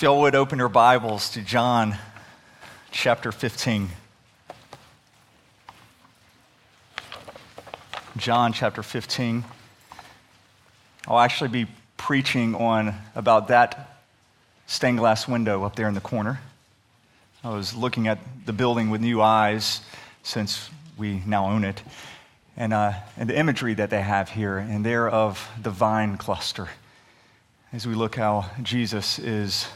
If y'all would open your Bibles to John chapter 15. John chapter 15. I'll actually be preaching on about that stained glass window up there in the corner. I was looking at the building with new eyes since we now own it, and, uh, and the imagery that they have here, and they're of the vine cluster. As we look how Jesus is,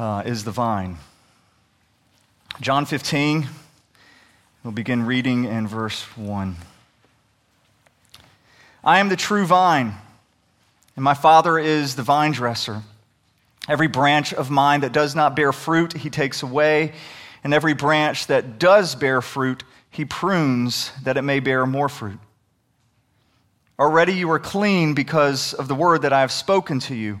uh, is the vine. John 15, we'll begin reading in verse 1. I am the true vine, and my Father is the vine dresser. Every branch of mine that does not bear fruit, he takes away, and every branch that does bear fruit, he prunes that it may bear more fruit. Already you are clean because of the word that I have spoken to you.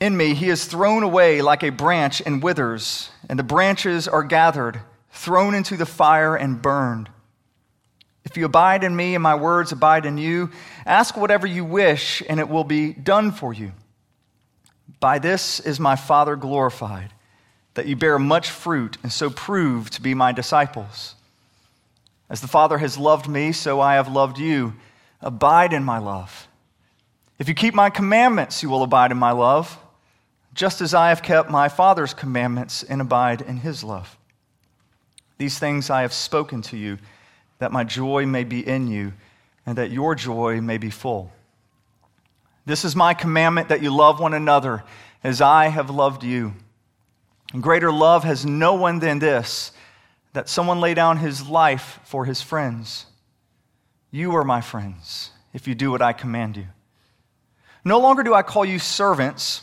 in me, he is thrown away like a branch and withers, and the branches are gathered, thrown into the fire and burned. If you abide in me and my words abide in you, ask whatever you wish, and it will be done for you. By this is my Father glorified, that you bear much fruit and so prove to be my disciples. As the Father has loved me, so I have loved you. Abide in my love. If you keep my commandments, you will abide in my love, just as I have kept my Father's commandments and abide in his love. These things I have spoken to you, that my joy may be in you, and that your joy may be full. This is my commandment that you love one another as I have loved you. And greater love has no one than this that someone lay down his life for his friends. You are my friends if you do what I command you. No longer do I call you servants,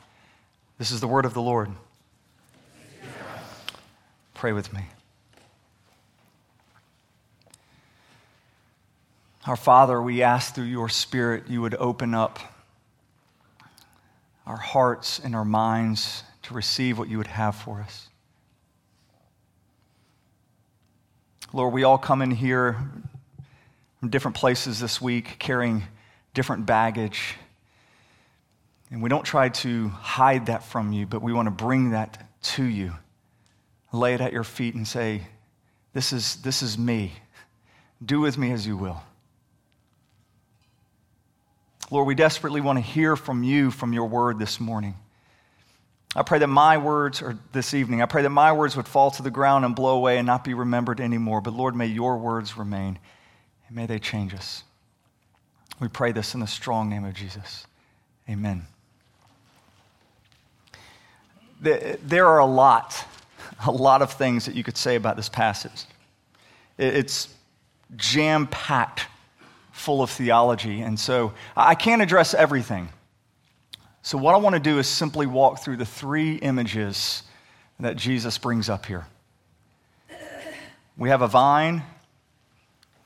This is the word of the Lord. Pray with me. Our Father, we ask through your Spirit you would open up our hearts and our minds to receive what you would have for us. Lord, we all come in here from different places this week carrying different baggage. And we don't try to hide that from you, but we want to bring that to you. Lay it at your feet and say, This is, this is me. Do with me as you will. Lord, we desperately want to hear from you from your word this morning. I pray that my words, or this evening, I pray that my words would fall to the ground and blow away and not be remembered anymore. But Lord, may your words remain and may they change us. We pray this in the strong name of Jesus. Amen. There are a lot, a lot of things that you could say about this passage. It's jam packed full of theology. And so I can't address everything. So, what I want to do is simply walk through the three images that Jesus brings up here. We have a vine,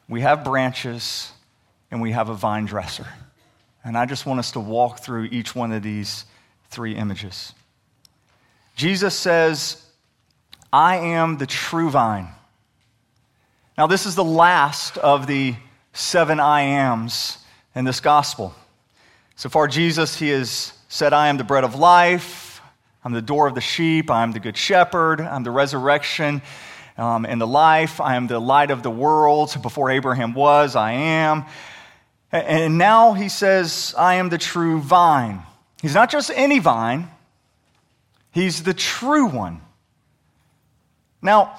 we have branches, and we have a vine dresser. And I just want us to walk through each one of these three images. Jesus says, I am the true vine. Now, this is the last of the seven I ams in this gospel. So far, Jesus, he has said, I am the bread of life, I'm the door of the sheep, I'm the good shepherd, I'm the resurrection um, and the life, I am the light of the world. Before Abraham was, I am. And now he says, I am the true vine. He's not just any vine, he's the true one. Now,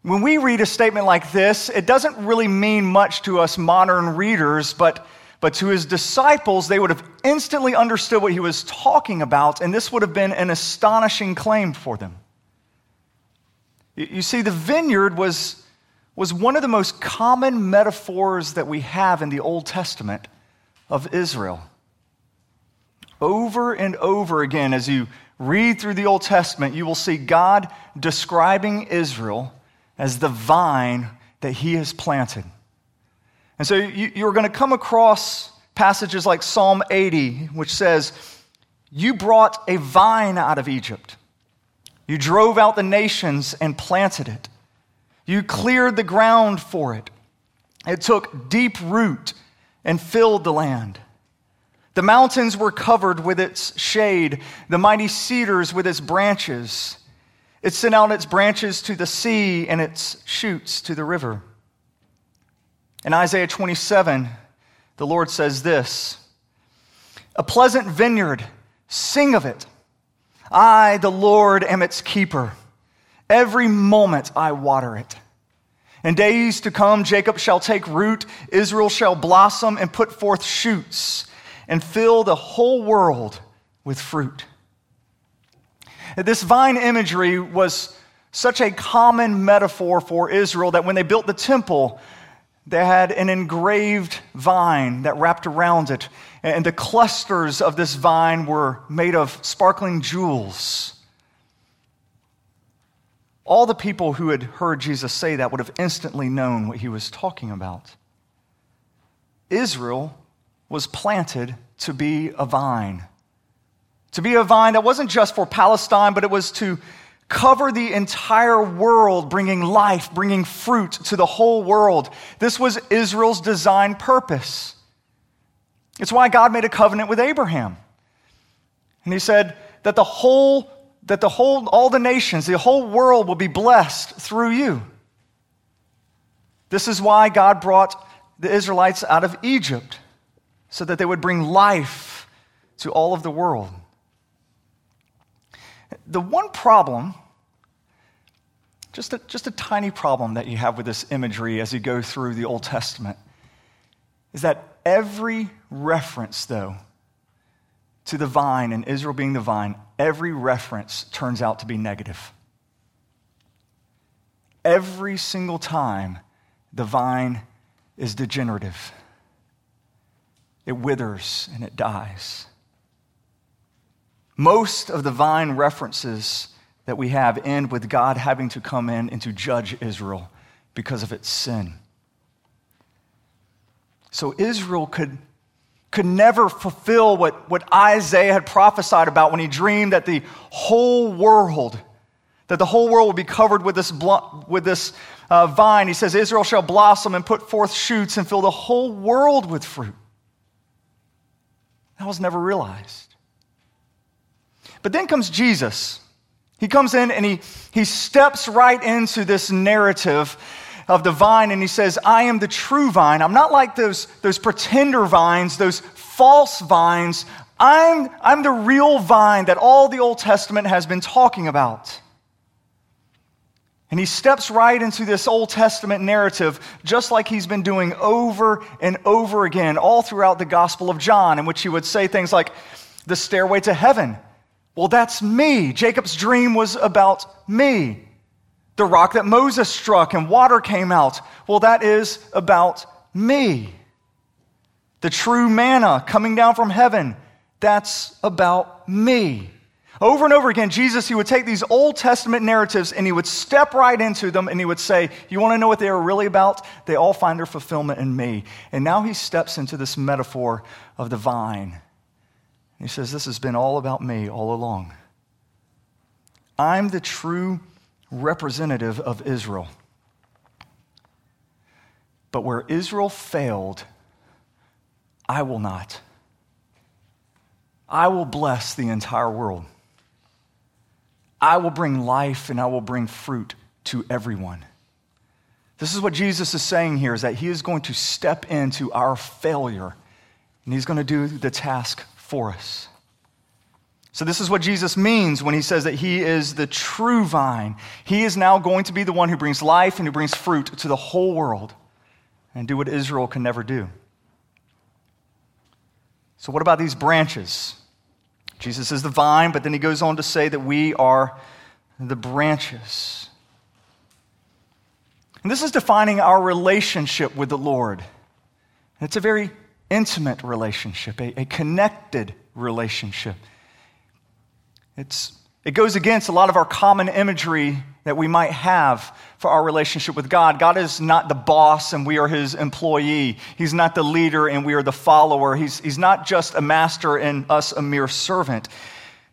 when we read a statement like this, it doesn't really mean much to us modern readers, but, but to his disciples, they would have instantly understood what he was talking about, and this would have been an astonishing claim for them. You see, the vineyard was, was one of the most common metaphors that we have in the Old Testament of Israel. Over and over again, as you read through the Old Testament, you will see God describing Israel as the vine that he has planted. And so you, are going to come across passages like Psalm 80, which says, You brought a vine out of Egypt. You drove out the nations and planted it. You cleared the ground for it. It took deep root and filled the land. The mountains were covered with its shade, the mighty cedars with its branches. It sent out its branches to the sea and its shoots to the river. In Isaiah 27, the Lord says this A pleasant vineyard, sing of it. I, the Lord, am its keeper. Every moment I water it. In days to come, Jacob shall take root, Israel shall blossom and put forth shoots and fill the whole world with fruit. This vine imagery was such a common metaphor for Israel that when they built the temple, they had an engraved vine that wrapped around it. And the clusters of this vine were made of sparkling jewels. All the people who had heard Jesus say that would have instantly known what he was talking about. Israel was planted to be a vine. To be a vine that wasn't just for Palestine, but it was to cover the entire world, bringing life, bringing fruit to the whole world. This was Israel's design purpose. It's why God made a covenant with Abraham. And he said that the whole, that the whole, all the nations, the whole world will be blessed through you. This is why God brought the Israelites out of Egypt so that they would bring life to all of the world. The one problem, just a, just a tiny problem that you have with this imagery as you go through the Old Testament, is that every reference, though, to the vine and Israel being the vine, every reference turns out to be negative. Every single time, the vine is degenerative it withers and it dies. Most of the vine references that we have end with God having to come in and to judge Israel because of its sin. So Israel could, could never fulfill what, what Isaiah had prophesied about when he dreamed that the whole world, that the whole world would be covered with this, with this uh, vine. He says, Israel shall blossom and put forth shoots and fill the whole world with fruit. That was never realized. But then comes Jesus. He comes in and he, he steps right into this narrative of the vine and he says, I am the true vine. I'm not like those, those pretender vines, those false vines. I'm, I'm the real vine that all the Old Testament has been talking about. And he steps right into this Old Testament narrative, just like he's been doing over and over again, all throughout the Gospel of John, in which he would say things like, The stairway to heaven. Well, that's me. Jacob's dream was about me. The rock that Moses struck and water came out. Well, that is about me. The true manna coming down from heaven. That's about me. Over and over again, Jesus, he would take these Old Testament narratives and he would step right into them and he would say, You want to know what they are really about? They all find their fulfillment in me. And now he steps into this metaphor of the vine. He says, This has been all about me all along. I'm the true representative of Israel. But where Israel failed, I will not. I will bless the entire world. I will bring life and I will bring fruit to everyone. This is what Jesus is saying here is that he is going to step into our failure and he's going to do the task for us. So, this is what Jesus means when he says that he is the true vine. He is now going to be the one who brings life and who brings fruit to the whole world and do what Israel can never do. So, what about these branches? Jesus is the vine, but then he goes on to say that we are the branches. And this is defining our relationship with the Lord. And it's a very intimate relationship, a, a connected relationship. It's, it goes against a lot of our common imagery that we might have for our relationship with God. God is not the boss and we are his employee. He's not the leader and we are the follower. He's, he's not just a master and us a mere servant.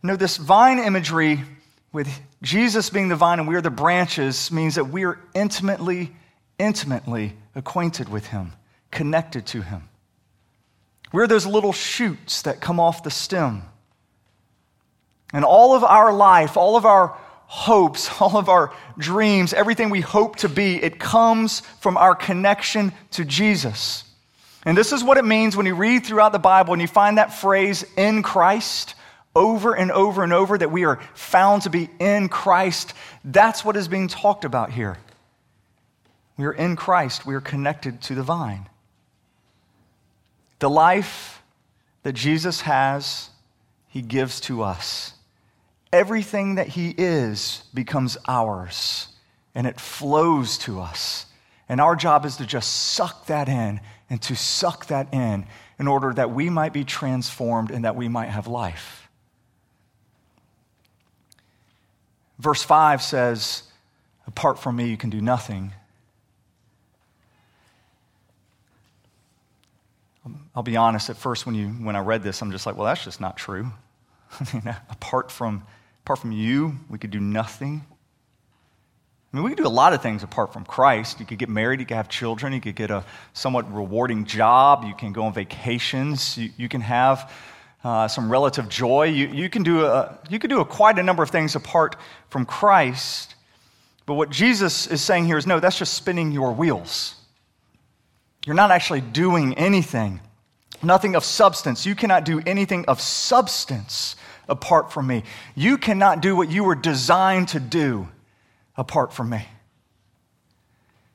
No, this vine imagery with Jesus being the vine and we are the branches means that we are intimately, intimately acquainted with him, connected to him. We're those little shoots that come off the stem. And all of our life, all of our hopes, all of our dreams, everything we hope to be, it comes from our connection to Jesus. And this is what it means when you read throughout the Bible and you find that phrase, in Christ, over and over and over, that we are found to be in Christ. That's what is being talked about here. We are in Christ, we are connected to the vine. The life that Jesus has, he gives to us. Everything that He is becomes ours and it flows to us. And our job is to just suck that in and to suck that in in order that we might be transformed and that we might have life. Verse 5 says, Apart from me, you can do nothing. I'll be honest, at first when, you, when I read this, I'm just like, well, that's just not true. I mean, apart from Apart from you, we could do nothing. I mean, we could do a lot of things apart from Christ. You could get married, you could have children, you could get a somewhat rewarding job, you can go on vacations, you, you can have uh, some relative joy. You, you, can do a, you could do a, quite a number of things apart from Christ. But what Jesus is saying here is no, that's just spinning your wheels. You're not actually doing anything, nothing of substance. You cannot do anything of substance apart from me. You cannot do what you were designed to do apart from me.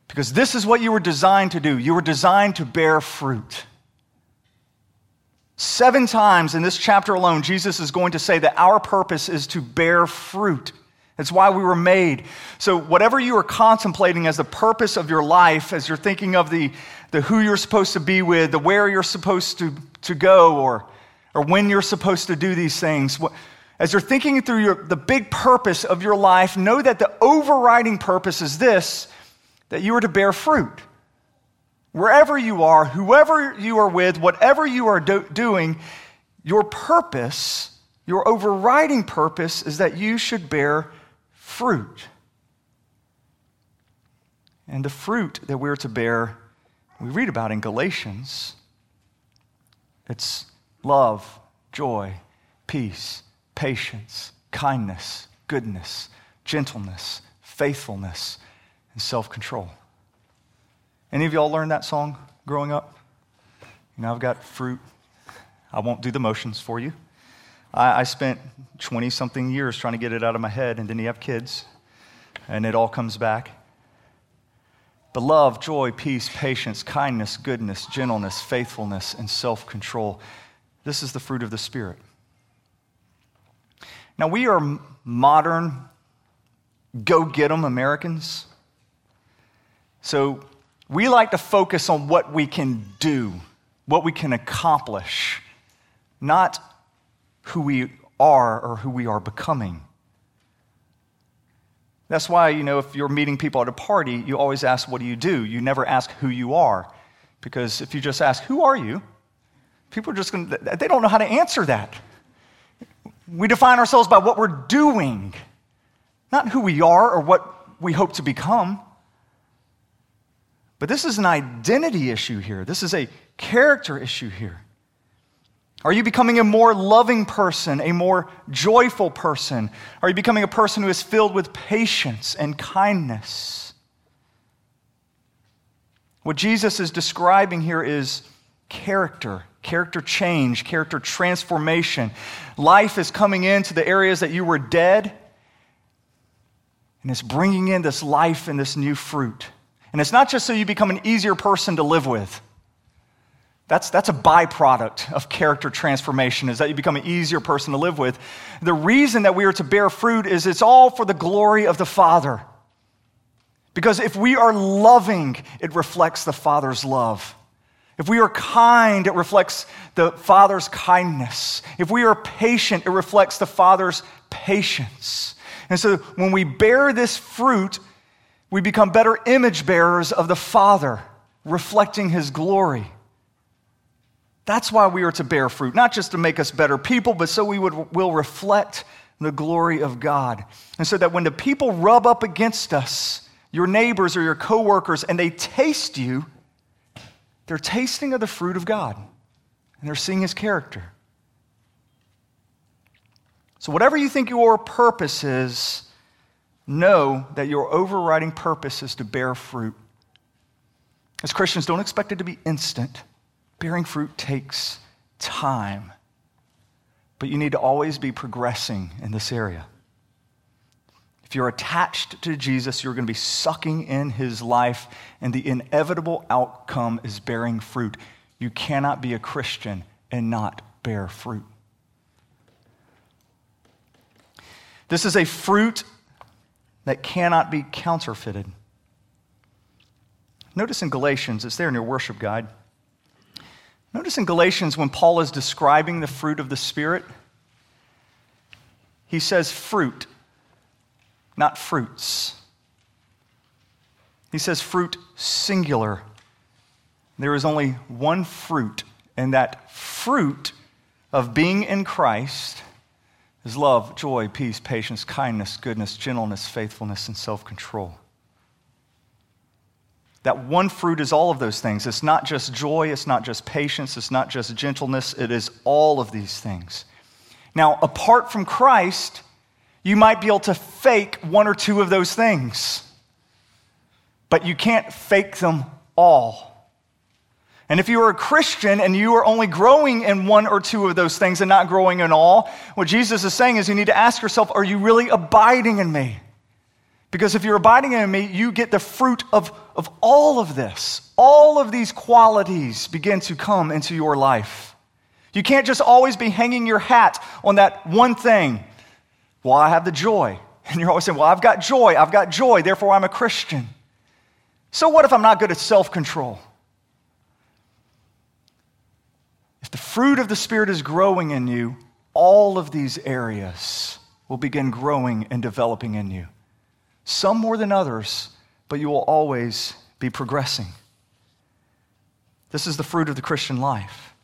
Because this is what you were designed to do. You were designed to bear fruit. Seven times in this chapter alone, Jesus is going to say that our purpose is to bear fruit. That's why we were made. So, whatever you are contemplating as the purpose of your life, as you're thinking of the, the who you're supposed to be with, the where you're supposed to, to go, or or when you're supposed to do these things. As you're thinking through your, the big purpose of your life, know that the overriding purpose is this that you are to bear fruit. Wherever you are, whoever you are with, whatever you are do- doing, your purpose, your overriding purpose, is that you should bear fruit. And the fruit that we're to bear, we read about in Galatians. It's love, joy, peace, patience, kindness, goodness, gentleness, faithfulness, and self control. Any of y'all learned that song growing up? You know, I've got fruit. I won't do the motions for you. I, I spent 20 something years trying to get it out of my head, and then you have kids, and it all comes back. But love, joy, peace, patience, kindness, goodness, gentleness, faithfulness, and self control. This is the fruit of the Spirit. Now, we are modern, go get 'em Americans. So we like to focus on what we can do, what we can accomplish, not who we are or who we are becoming. That's why, you know, if you're meeting people at a party, you always ask, What do you do? You never ask who you are. Because if you just ask, Who are you? People are just going to, they don't know how to answer that. We define ourselves by what we're doing, not who we are or what we hope to become. But this is an identity issue here. This is a character issue here. Are you becoming a more loving person, a more joyful person? Are you becoming a person who is filled with patience and kindness? What Jesus is describing here is character character change, character transformation. Life is coming into the areas that you were dead, and it's bringing in this life and this new fruit. And it's not just so you become an easier person to live with. That's, that's a byproduct of character transformation, is that you become an easier person to live with. The reason that we are to bear fruit is it's all for the glory of the Father. Because if we are loving, it reflects the Father's love. If we are kind, it reflects the Father's kindness. If we are patient, it reflects the Father's patience. And so when we bear this fruit, we become better image bearers of the Father, reflecting His glory. That's why we are to bear fruit, not just to make us better people, but so we would, will reflect the glory of God. And so that when the people rub up against us, your neighbors or your coworkers, and they taste you, they're tasting of the fruit of God and they're seeing his character. So, whatever you think your purpose is, know that your overriding purpose is to bear fruit. As Christians, don't expect it to be instant. Bearing fruit takes time, but you need to always be progressing in this area. If you're attached to Jesus, you're going to be sucking in his life, and the inevitable outcome is bearing fruit. You cannot be a Christian and not bear fruit. This is a fruit that cannot be counterfeited. Notice in Galatians, it's there in your worship guide. Notice in Galatians, when Paul is describing the fruit of the Spirit, he says fruit, not fruits. He says fruit singular. There is only one fruit, and that fruit of being in Christ is love, joy, peace, patience, kindness, goodness, gentleness, faithfulness, and self control. That one fruit is all of those things. It's not just joy, it's not just patience, it's not just gentleness, it is all of these things. Now, apart from Christ, you might be able to fake one or two of those things, but you can't fake them all. And if you are a Christian and you are only growing in one or two of those things and not growing in all, what Jesus is saying is you need to ask yourself, are you really abiding in me? Because if you're abiding in me, you get the fruit of, of all of this. All of these qualities begin to come into your life. You can't just always be hanging your hat on that one thing. Well, I have the joy. And you're always saying, Well, I've got joy. I've got joy. Therefore, I'm a Christian. So, what if I'm not good at self control? If the fruit of the Spirit is growing in you, all of these areas will begin growing and developing in you some more than others, but you will always be progressing. This is the fruit of the Christian life.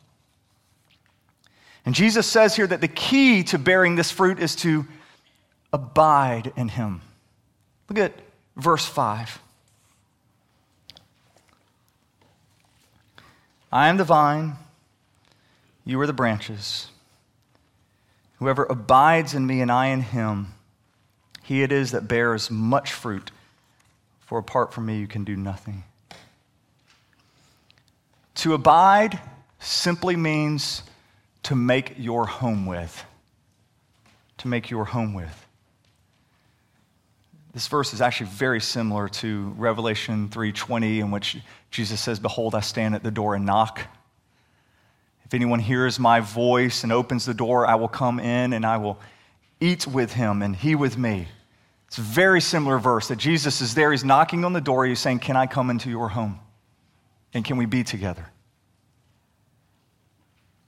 And Jesus says here that the key to bearing this fruit is to abide in Him. Look at verse 5. I am the vine, you are the branches. Whoever abides in me and I in him, he it is that bears much fruit, for apart from me you can do nothing. To abide simply means to make your home with. To make your home with. This verse is actually very similar to Revelation 3:20 in which Jesus says, "Behold, I stand at the door and knock. If anyone hears my voice and opens the door, I will come in and I will eat with him and he with me." It's a very similar verse that Jesus is there. He's knocking on the door. He's saying, Can I come into your home? And can we be together?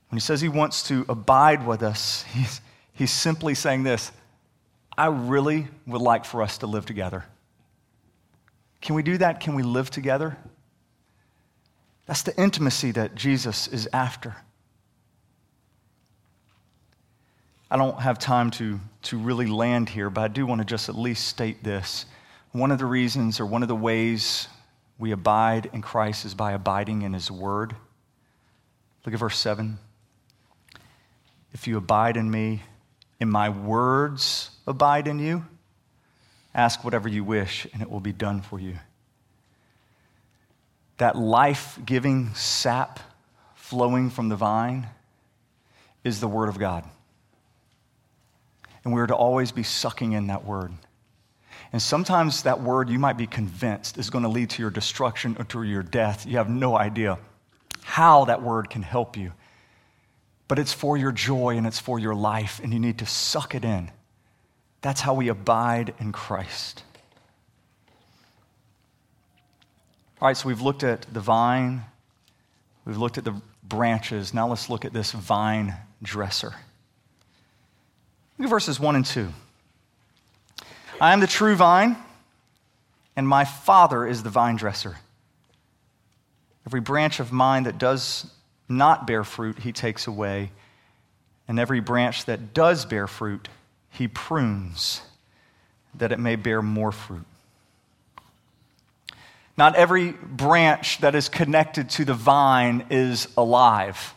When he says he wants to abide with us, he's, he's simply saying this I really would like for us to live together. Can we do that? Can we live together? That's the intimacy that Jesus is after. I don't have time to, to really land here, but I do want to just at least state this. One of the reasons or one of the ways we abide in Christ is by abiding in His Word. Look at verse 7. If you abide in me, and my words abide in you, ask whatever you wish, and it will be done for you. That life giving sap flowing from the vine is the Word of God. And we're to always be sucking in that Word. And sometimes that Word, you might be convinced, is going to lead to your destruction or to your death. You have no idea how that Word can help you. But it's for your joy and it's for your life, and you need to suck it in. That's how we abide in Christ. All right, so we've looked at the vine, we've looked at the branches. Now let's look at this vine dresser. Look at verses 1 and 2. I am the true vine, and my Father is the vine dresser. Every branch of mine that does not bear fruit, he takes away, and every branch that does bear fruit, he prunes, that it may bear more fruit. Not every branch that is connected to the vine is alive.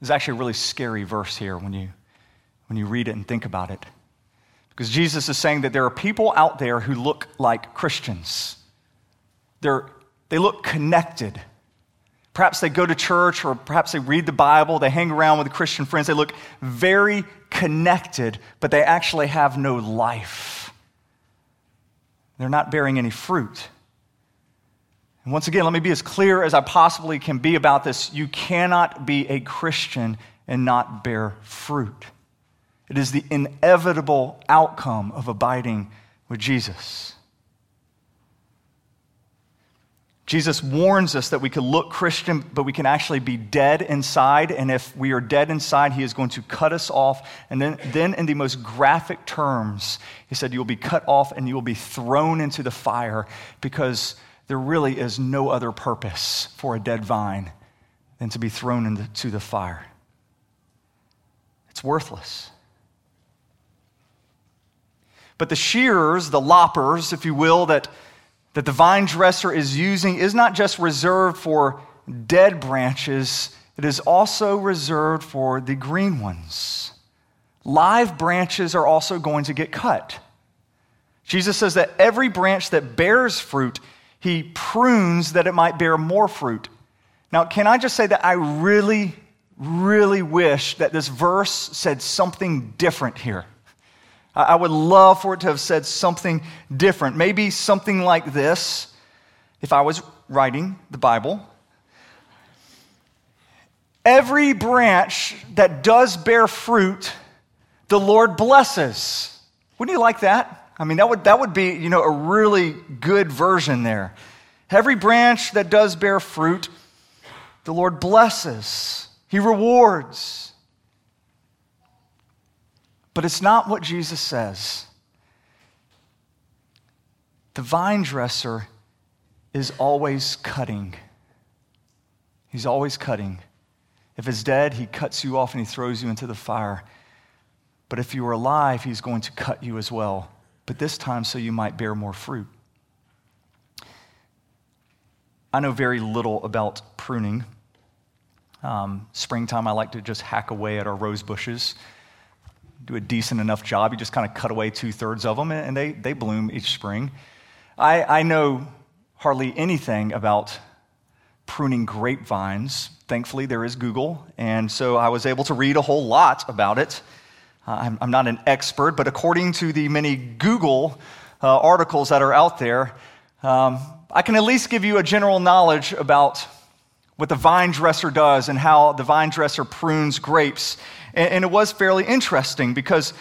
It's actually a really scary verse here when you, when you read it and think about it. Because Jesus is saying that there are people out there who look like Christians. They're, they look connected. Perhaps they go to church or perhaps they read the Bible, they hang around with Christian friends. They look very connected, but they actually have no life. They're not bearing any fruit. And once again, let me be as clear as I possibly can be about this. You cannot be a Christian and not bear fruit. It is the inevitable outcome of abiding with Jesus. Jesus warns us that we can look Christian, but we can actually be dead inside. And if we are dead inside, he is going to cut us off. And then, then in the most graphic terms, he said, You'll be cut off and you will be thrown into the fire because there really is no other purpose for a dead vine than to be thrown into the fire. It's worthless. But the shears, the loppers, if you will, that, that the vine dresser is using is not just reserved for dead branches, it is also reserved for the green ones. Live branches are also going to get cut. Jesus says that every branch that bears fruit he prunes that it might bear more fruit. Now, can I just say that I really, really wish that this verse said something different here? I would love for it to have said something different. Maybe something like this if I was writing the Bible. Every branch that does bear fruit, the Lord blesses. Wouldn't you like that? I mean, that would, that would be, you know, a really good version there. Every branch that does bear fruit, the Lord blesses, He rewards. But it's not what Jesus says. The vine dresser is always cutting. He's always cutting. If it's dead, he cuts you off and he throws you into the fire. But if you are alive, he's going to cut you as well but this time so you might bear more fruit. I know very little about pruning. Um, springtime, I like to just hack away at our rose bushes, do a decent enough job. You just kind of cut away two thirds of them, and they, they bloom each spring. I, I know hardly anything about pruning grapevines. Thankfully, there is Google, and so I was able to read a whole lot about it. Uh, I'm, I'm, not an expert, but according to the many Google uh, articles that are out there, um, I can at least give you a general knowledge about what the vine dresser does and how the vine dresser prunes grapes. And, and it was fairly interesting because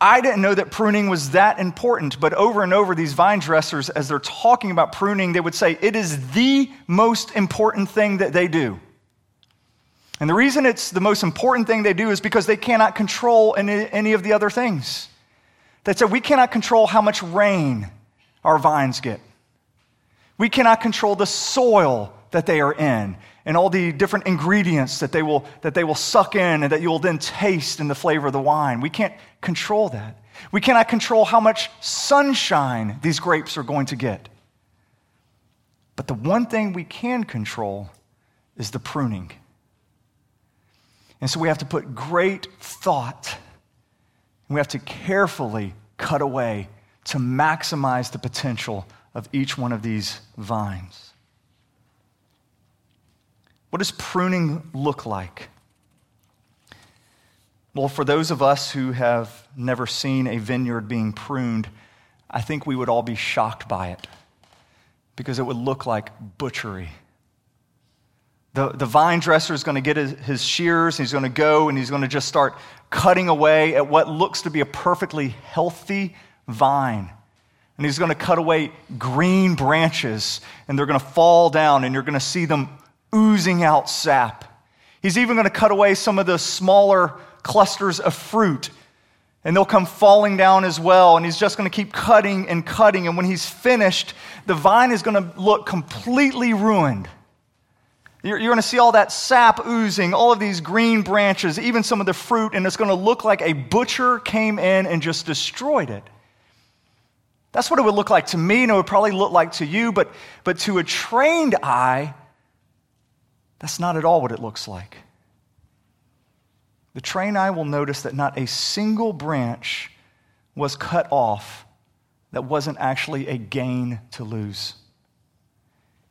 I didn't know that pruning was that important, but over and over, these vine dressers, as they're talking about pruning, they would say it is the most important thing that they do. And the reason it's the most important thing they do is because they cannot control any, any of the other things. They said, We cannot control how much rain our vines get. We cannot control the soil that they are in and all the different ingredients that they will, that they will suck in and that you will then taste in the flavor of the wine. We can't control that. We cannot control how much sunshine these grapes are going to get. But the one thing we can control is the pruning. And so we have to put great thought, and we have to carefully cut away to maximize the potential of each one of these vines. What does pruning look like? Well, for those of us who have never seen a vineyard being pruned, I think we would all be shocked by it because it would look like butchery. The, the vine dresser is going to get his, his shears, he's going to go and he's going to just start cutting away at what looks to be a perfectly healthy vine. And he's going to cut away green branches, and they're going to fall down, and you're going to see them oozing out sap. He's even going to cut away some of the smaller clusters of fruit, and they'll come falling down as well. And he's just going to keep cutting and cutting. And when he's finished, the vine is going to look completely ruined. You're, going to see all that sap oozing, all of these green branches, even some of the fruit, and it's going to look like a butcher came in and just destroyed it. That's what it would look like to me, and it would probably look like to you, but, but to a trained eye, that's not at all what it looks like. The trained eye will notice that not a single branch was cut off that wasn't actually a gain to lose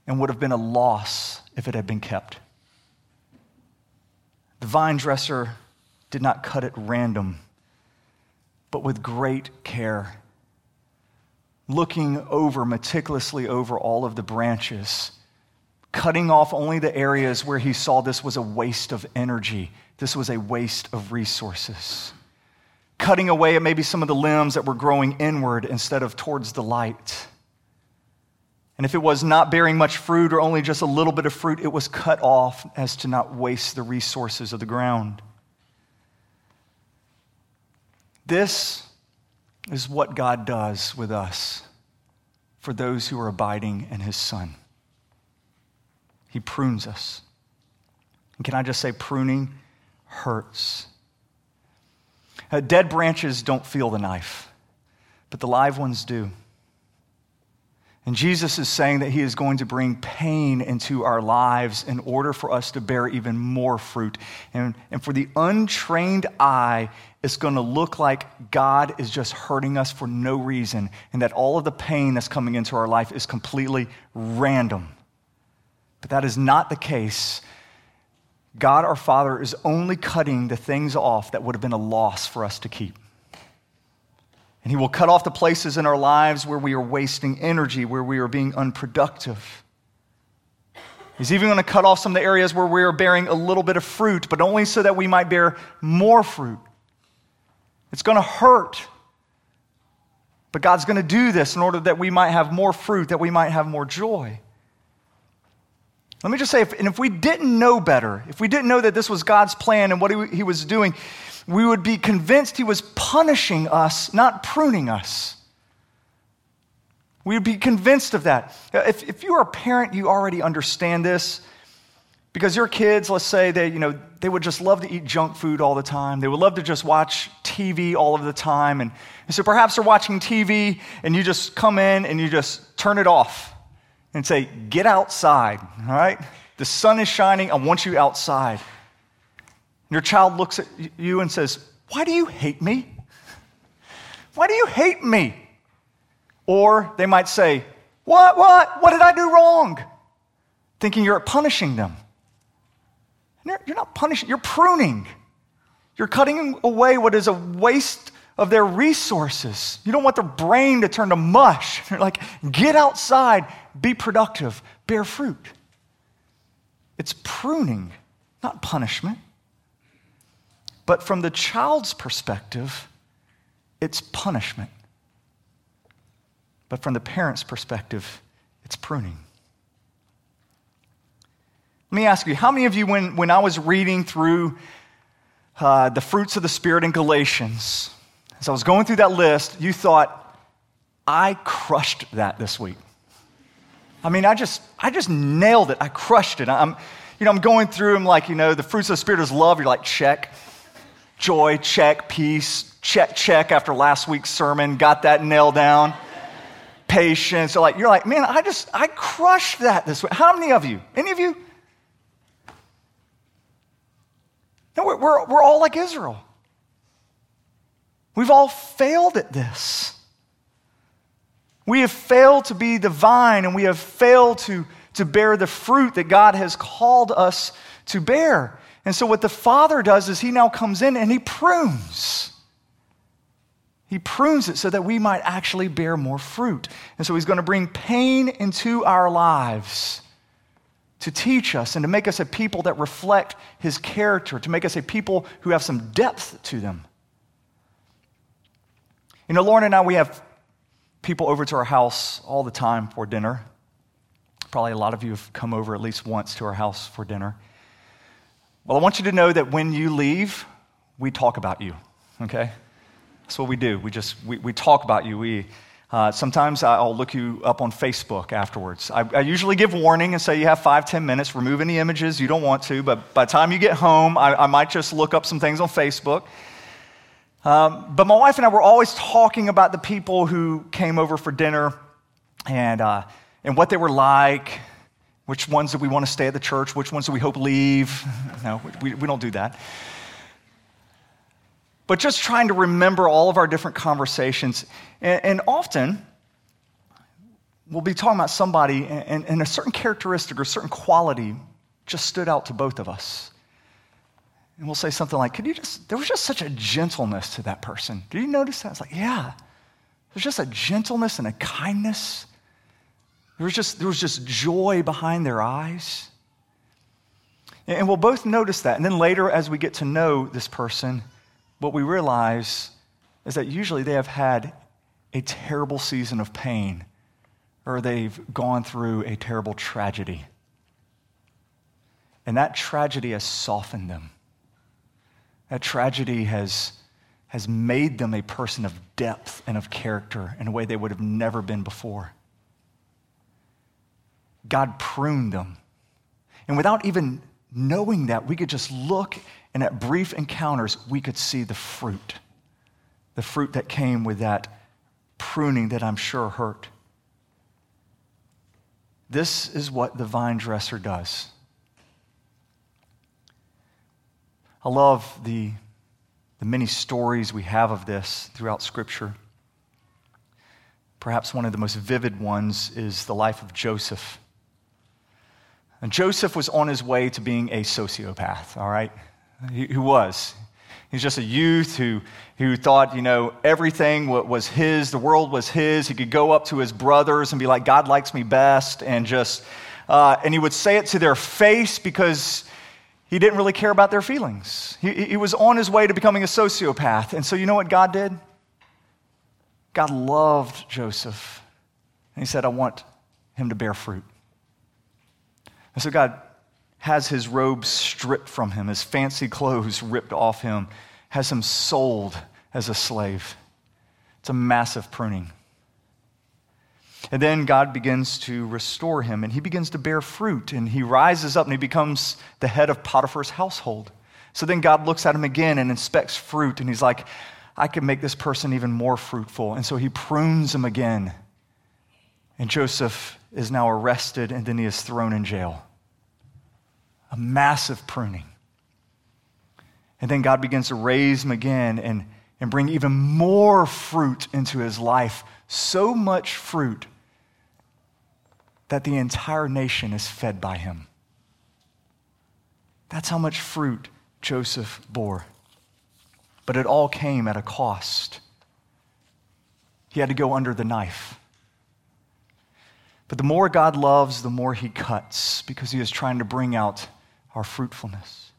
and would have been a loss if it had been kept. The vine dresser did not cut at random, but with great care, looking over meticulously over all of the branches, cutting off only the areas where he saw this was a waste of energy, this was a waste of resources. Cutting away at maybe some of the limbs that were growing inward instead of towards the light and if it was not bearing much fruit or only just a little bit of fruit, it was cut off as to not waste the resources of the ground. This is what God does with us for those who are abiding in His Son. He prunes us. And can I just say, pruning hurts. Uh, dead branches don't feel the knife, but the live ones do. And Jesus is saying that he is going to bring pain into our lives in order for us to bear even more fruit. And, and for the untrained eye, it's going to look like God is just hurting us for no reason, and that all of the pain that's coming into our life is completely random. But that is not the case. God our Father is only cutting the things off that would have been a loss for us to keep. And He will cut off the places in our lives where we are wasting energy, where we are being unproductive. He's even going to cut off some of the areas where we are bearing a little bit of fruit, but only so that we might bear more fruit. It's going to hurt. But God's going to do this in order that we might have more fruit, that we might have more joy. Let me just say, if, and if we didn't know better, if we didn't know that this was God's plan and what he, he was doing, we would be convinced he was punishing us, not pruning us. We would be convinced of that. If, if you're a parent, you already understand this. Because your kids, let's say they, you know, they would just love to eat junk food all the time. They would love to just watch TV all of the time. And, and so perhaps they're watching TV and you just come in and you just turn it off and say, Get outside, all right? The sun is shining. I want you outside your child looks at you and says, Why do you hate me? Why do you hate me? Or they might say, What, what? What did I do wrong? Thinking you're punishing them. You're, you're not punishing, you're pruning. You're cutting away what is a waste of their resources. You don't want their brain to turn to mush. You're like, get outside, be productive, bear fruit. It's pruning, not punishment. But from the child's perspective, it's punishment. But from the parent's perspective, it's pruning. Let me ask you how many of you, when, when I was reading through uh, the fruits of the Spirit in Galatians, as I was going through that list, you thought, I crushed that this week? I mean, I just, I just nailed it. I crushed it. I'm, you know, I'm going through them like, you know, the fruits of the Spirit is love. You're like, check. Joy, check. Peace, check, check after last week's sermon. Got that nailed down. Patience. Like, you're like, man, I just, I crushed that this week. How many of you? Any of you? No, we're, we're, we're all like Israel. We've all failed at this. We have failed to be the vine and we have failed to, to bear the fruit that God has called us to bear. And so, what the Father does is He now comes in and He prunes. He prunes it so that we might actually bear more fruit. And so, He's going to bring pain into our lives to teach us and to make us a people that reflect His character, to make us a people who have some depth to them. You know, Lauren and I, we have people over to our house all the time for dinner. Probably a lot of you have come over at least once to our house for dinner. Well, I want you to know that when you leave, we talk about you, okay? That's what we do. We just, we, we talk about you. We, uh, sometimes I'll look you up on Facebook afterwards. I, I, usually give warning and say you have five, ten minutes, remove any images you don't want to, but by the time you get home, I, I might just look up some things on Facebook. Um, but my wife and I were always talking about the people who came over for dinner and, uh, and what they were like, which ones do we want to stay at the church, which ones do we hope leave. no, we, we don't do that. But just trying to remember all of our different conversations. And, and often, we'll be talking about somebody, and, and a certain characteristic or certain quality just stood out to both of us. And we'll say something like, Could you just, there was just such a gentleness to that person. Did you notice that? It's like, Yeah, there's just a gentleness and a kindness. There was just, there was just joy behind their eyes. And we'll both notice that. And then later, as we get to know this person, what we realize is that usually they have had a terrible season of pain or they've gone through a terrible tragedy. And that tragedy has softened them. That tragedy has, has made them a person of depth and of character in a way they would have never been before. God pruned them. And without even knowing that, we could just look and at brief encounters, we could see the fruit. The fruit that came with that pruning that I'm sure hurt. This is what the vine dresser does. I love the, the many stories we have of this throughout Scripture. Perhaps one of the most vivid ones is the life of Joseph. And Joseph was on his way to being a sociopath, all right? He, he was. He's just a youth who, who thought, you know, everything was his, the world was his. He could go up to his brothers and be like, God likes me best, and just, uh, and he would say it to their face because he didn't really care about their feelings. He, he was on his way to becoming a sociopath. And so, you know what God did? God loved Joseph. And he said, I want him to bear fruit. And so, God has his robes stripped from him, his fancy clothes ripped off him, has him sold as a slave. It's a massive pruning. And then God begins to restore him and he begins to bear fruit and he rises up and he becomes the head of Potiphar's household. So then God looks at him again and inspects fruit and he's like, I can make this person even more fruitful. And so he prunes him again. And Joseph is now arrested and then he is thrown in jail. A massive pruning. And then God begins to raise him again and, and bring even more fruit into his life. So much fruit that the entire nation is fed by him. That's how much fruit Joseph bore. But it all came at a cost. He had to go under the knife. But the more God loves, the more he cuts because he is trying to bring out our fruitfulness.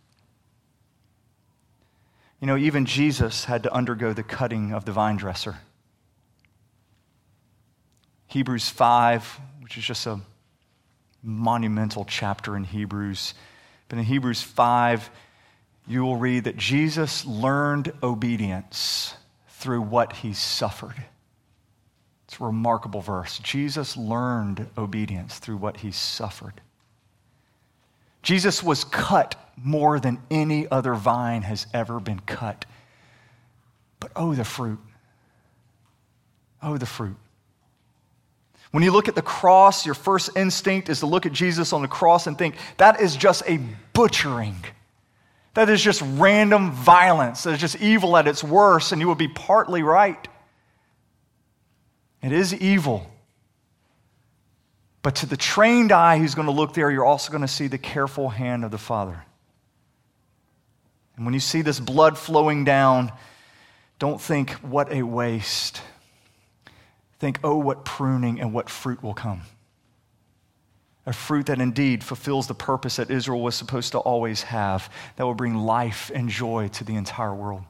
You know, even Jesus had to undergo the cutting of the vine dresser. Hebrews 5 which is just a monumental chapter in Hebrews. But in Hebrews 5, you will read that Jesus learned obedience through what he suffered. It's a remarkable verse. Jesus learned obedience through what he suffered. Jesus was cut more than any other vine has ever been cut. But oh, the fruit. Oh, the fruit. When you look at the cross, your first instinct is to look at Jesus on the cross and think, that is just a butchering. That is just random violence. That is just evil at its worst, and you would be partly right. It is evil. But to the trained eye who's going to look there, you're also going to see the careful hand of the Father. And when you see this blood flowing down, don't think, what a waste. Think, oh, what pruning and what fruit will come. A fruit that indeed fulfills the purpose that Israel was supposed to always have, that will bring life and joy to the entire world.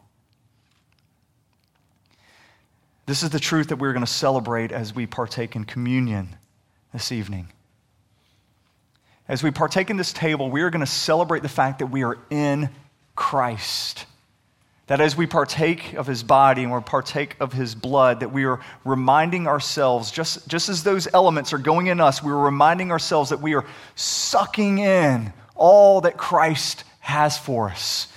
This is the truth that we're going to celebrate as we partake in communion this evening. As we partake in this table, we are going to celebrate the fact that we are in Christ. That as we partake of his body and we partake of his blood, that we are reminding ourselves, just, just as those elements are going in us, we're reminding ourselves that we are sucking in all that Christ has for us.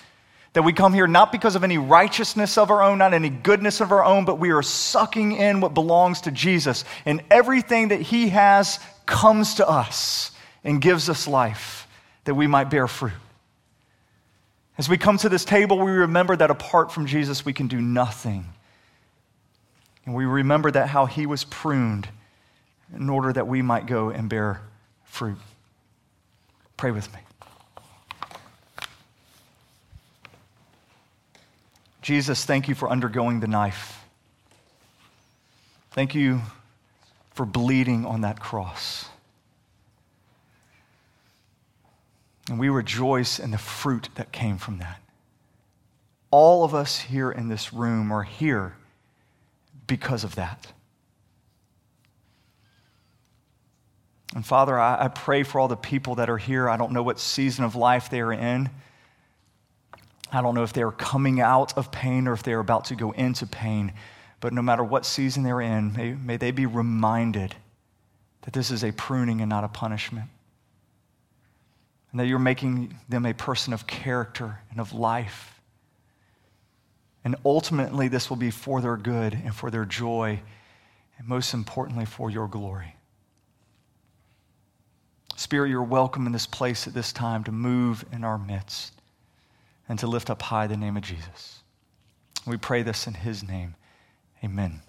That we come here not because of any righteousness of our own, not any goodness of our own, but we are sucking in what belongs to Jesus. And everything that he has comes to us and gives us life that we might bear fruit. As we come to this table, we remember that apart from Jesus, we can do nothing. And we remember that how he was pruned in order that we might go and bear fruit. Pray with me. Jesus, thank you for undergoing the knife. Thank you for bleeding on that cross. And we rejoice in the fruit that came from that. All of us here in this room are here because of that. And Father, I, I, pray for all the people that are here. I don't know what season of life they are in. I don't know if they are coming out of pain or if they are about to go into pain. But no matter what season they're in, may, may they be reminded that this is a pruning and not a punishment and that you're making them a person of character and of life. And ultimately, this will be for their good and for their joy, and most importantly, for your glory. Spirit, you're welcome in this place at this time to move in our midst and to lift up high the name of Jesus. We pray this in his name. Amen.